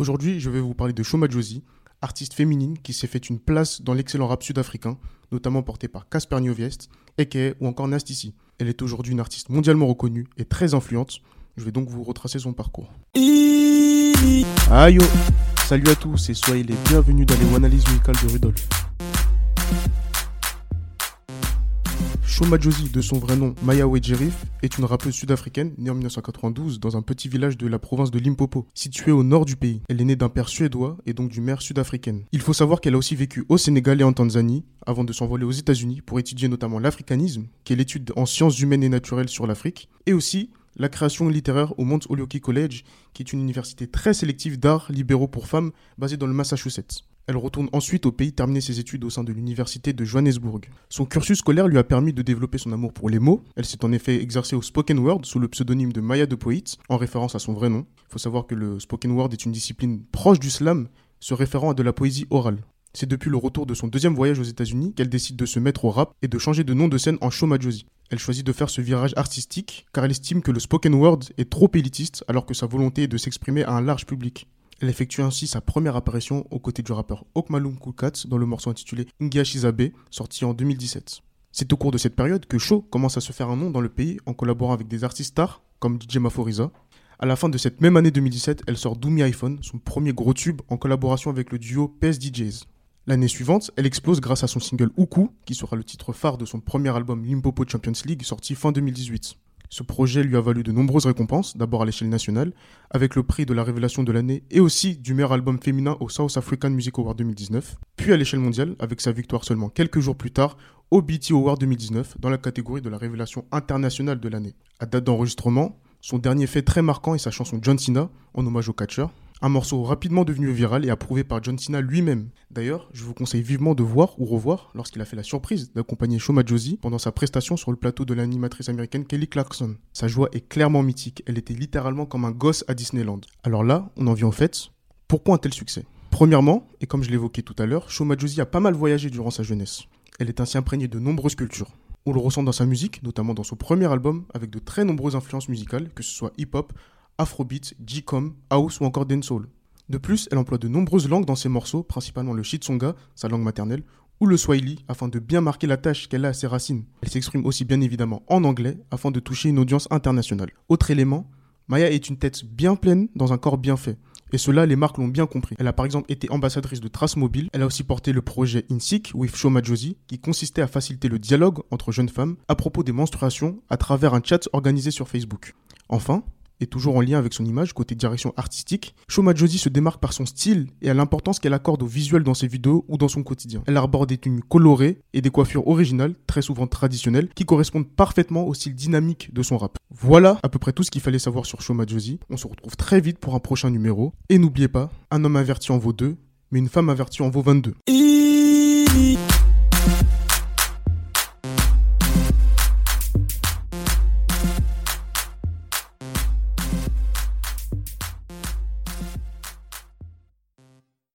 Aujourd'hui, je vais vous parler de Shoma Josie, artiste féminine qui s'est fait une place dans l'excellent rap sud-africain, notamment porté par Casper Nyoviest, Eke ou encore Nastissi. Elle est aujourd'hui une artiste mondialement reconnue et très influente. Je vais donc vous retracer son parcours. Aïe Salut à tous et soyez les bienvenus dans les analyses musicales de Rudolf. Shoma Josie, de son vrai nom Maya Wedjerif, est une rappeuse sud-africaine née en 1992 dans un petit village de la province de Limpopo, situé au nord du pays. Elle est née d'un père suédois et donc d'une mère sud-africaine. Il faut savoir qu'elle a aussi vécu au Sénégal et en Tanzanie avant de s'envoler aux États-Unis pour étudier notamment l'africanisme, qui est l'étude en sciences humaines et naturelles sur l'Afrique, et aussi la création littéraire au Mount Holyoke College, qui est une université très sélective d'arts libéraux pour femmes basée dans le Massachusetts. Elle retourne ensuite au pays terminer ses études au sein de l'université de Johannesburg. Son cursus scolaire lui a permis de développer son amour pour les mots. Elle s'est en effet exercée au spoken word sous le pseudonyme de Maya de Poet, en référence à son vrai nom. Il faut savoir que le spoken word est une discipline proche du slam, se référant à de la poésie orale. C'est depuis le retour de son deuxième voyage aux États-Unis qu'elle décide de se mettre au rap et de changer de nom de scène en Shoma Josie. Elle choisit de faire ce virage artistique car elle estime que le spoken word est trop élitiste alors que sa volonté est de s'exprimer à un large public. Elle effectue ainsi sa première apparition aux côtés du rappeur Okmalum Kulkat dans le morceau intitulé Ingia Shizabe, sorti en 2017. C'est au cours de cette période que Sho commence à se faire un nom dans le pays en collaborant avec des artistes stars comme DJ Maforiza. À la fin de cette même année 2017, elle sort Doomy iPhone, son premier gros tube en collaboration avec le duo PS DJs. L'année suivante, elle explose grâce à son single Uku, qui sera le titre phare de son premier album Limpopo Champions League sorti fin 2018. Ce projet lui a valu de nombreuses récompenses, d'abord à l'échelle nationale, avec le prix de la révélation de l'année et aussi du meilleur album féminin au South African Music Award 2019, puis à l'échelle mondiale avec sa victoire seulement quelques jours plus tard au BT Award 2019 dans la catégorie de la révélation internationale de l'année. À date d'enregistrement, son dernier fait très marquant est sa chanson John Cena en hommage au catcher, un morceau rapidement devenu viral et approuvé par John Cena lui-même. D'ailleurs, je vous conseille vivement de voir ou revoir lorsqu'il a fait la surprise d'accompagner Shoma Josie pendant sa prestation sur le plateau de l'animatrice américaine Kelly Clarkson. Sa joie est clairement mythique, elle était littéralement comme un gosse à Disneyland. Alors là, on en vient au fait. Pourquoi un tel succès? Premièrement, et comme je l'évoquais tout à l'heure, Shoma Josie a pas mal voyagé durant sa jeunesse. Elle est ainsi imprégnée de nombreuses cultures. On le ressent dans sa musique, notamment dans son premier album, avec de très nombreuses influences musicales, que ce soit hip-hop, afrobeat, G-com, house ou encore dancehall. De plus, elle emploie de nombreuses langues dans ses morceaux, principalement le Shitsonga, sa langue maternelle, ou le Swahili, afin de bien marquer la tâche qu'elle a à ses racines. Elle s'exprime aussi bien évidemment en anglais, afin de toucher une audience internationale. Autre élément, Maya est une tête bien pleine dans un corps bien fait. Et cela, les marques l'ont bien compris. Elle a par exemple été ambassadrice de Trace Mobile. Elle a aussi porté le projet InSick with Shoma Josie, qui consistait à faciliter le dialogue entre jeunes femmes à propos des menstruations à travers un chat organisé sur Facebook. Enfin, et toujours en lien avec son image côté direction artistique, Shoma Josie se démarque par son style et à l'importance qu'elle accorde au visuel dans ses vidéos ou dans son quotidien. Elle arbore des tenues colorées et des coiffures originales, très souvent traditionnelles, qui correspondent parfaitement au style dynamique de son rap. Voilà à peu près tout ce qu'il fallait savoir sur Shoma Josie. On se retrouve très vite pour un prochain numéro. Et n'oubliez pas, un homme averti en vaut deux, mais une femme avertie en vaut 22.